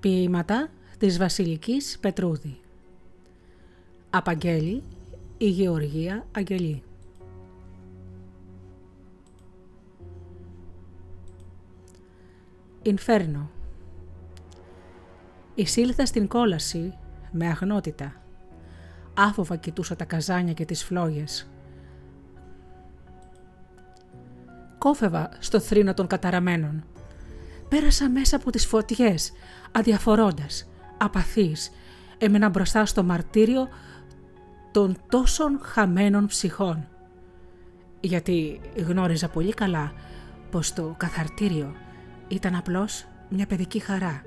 Ποίηματα της Βασιλικής Πετρούδη Απαγγέλη η Γεωργία Αγγελή Ινφέρνο Εισήλθα στην κόλαση με αγνότητα. Άφοβα κοιτούσα τα καζάνια και τις φλόγες. Κόφευα στο θρήνο των καταραμένων. Πέρασα μέσα από τις φωτιές, αδιαφορώντας, απαθής, έμενα μπροστά στο μαρτύριο των τόσων χαμένων ψυχών. Γιατί γνώριζα πολύ καλά πως το καθαρτήριο ήταν απλώς μια παιδική χαρά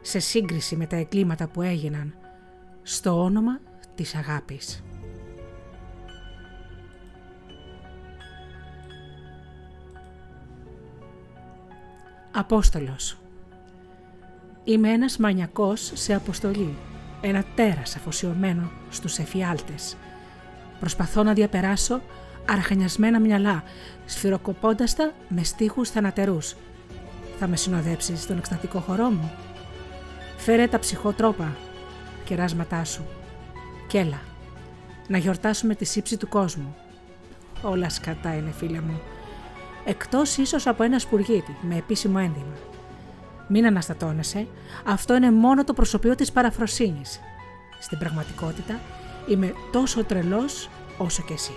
σε σύγκριση με τα εγκλήματα που έγιναν στο όνομα της αγάπης. Απόστολος Είμαι ένας μανιακός σε αποστολή, ένα τέρας αφοσιωμένο στους εφιάλτες. Προσπαθώ να διαπεράσω αρχανιασμένα μυαλά, σφυροκοπώντας τα με στίχους θανατερούς. Θα με συνοδέψεις στον εκστατικό χορό μου. Φέρε τα ψυχότροπα, κεράσματά σου. Κι έλα, να γιορτάσουμε τη σύψη του κόσμου. Όλα σκατά είναι φίλε μου. Εκτός ίσως από ένα σπουργίτη με επίσημο ένδυμα. Μην αναστατώνεσαι, αυτό είναι μόνο το προσωπείο της παραφροσύνης. Στην πραγματικότητα είμαι τόσο τρελός όσο και εσύ.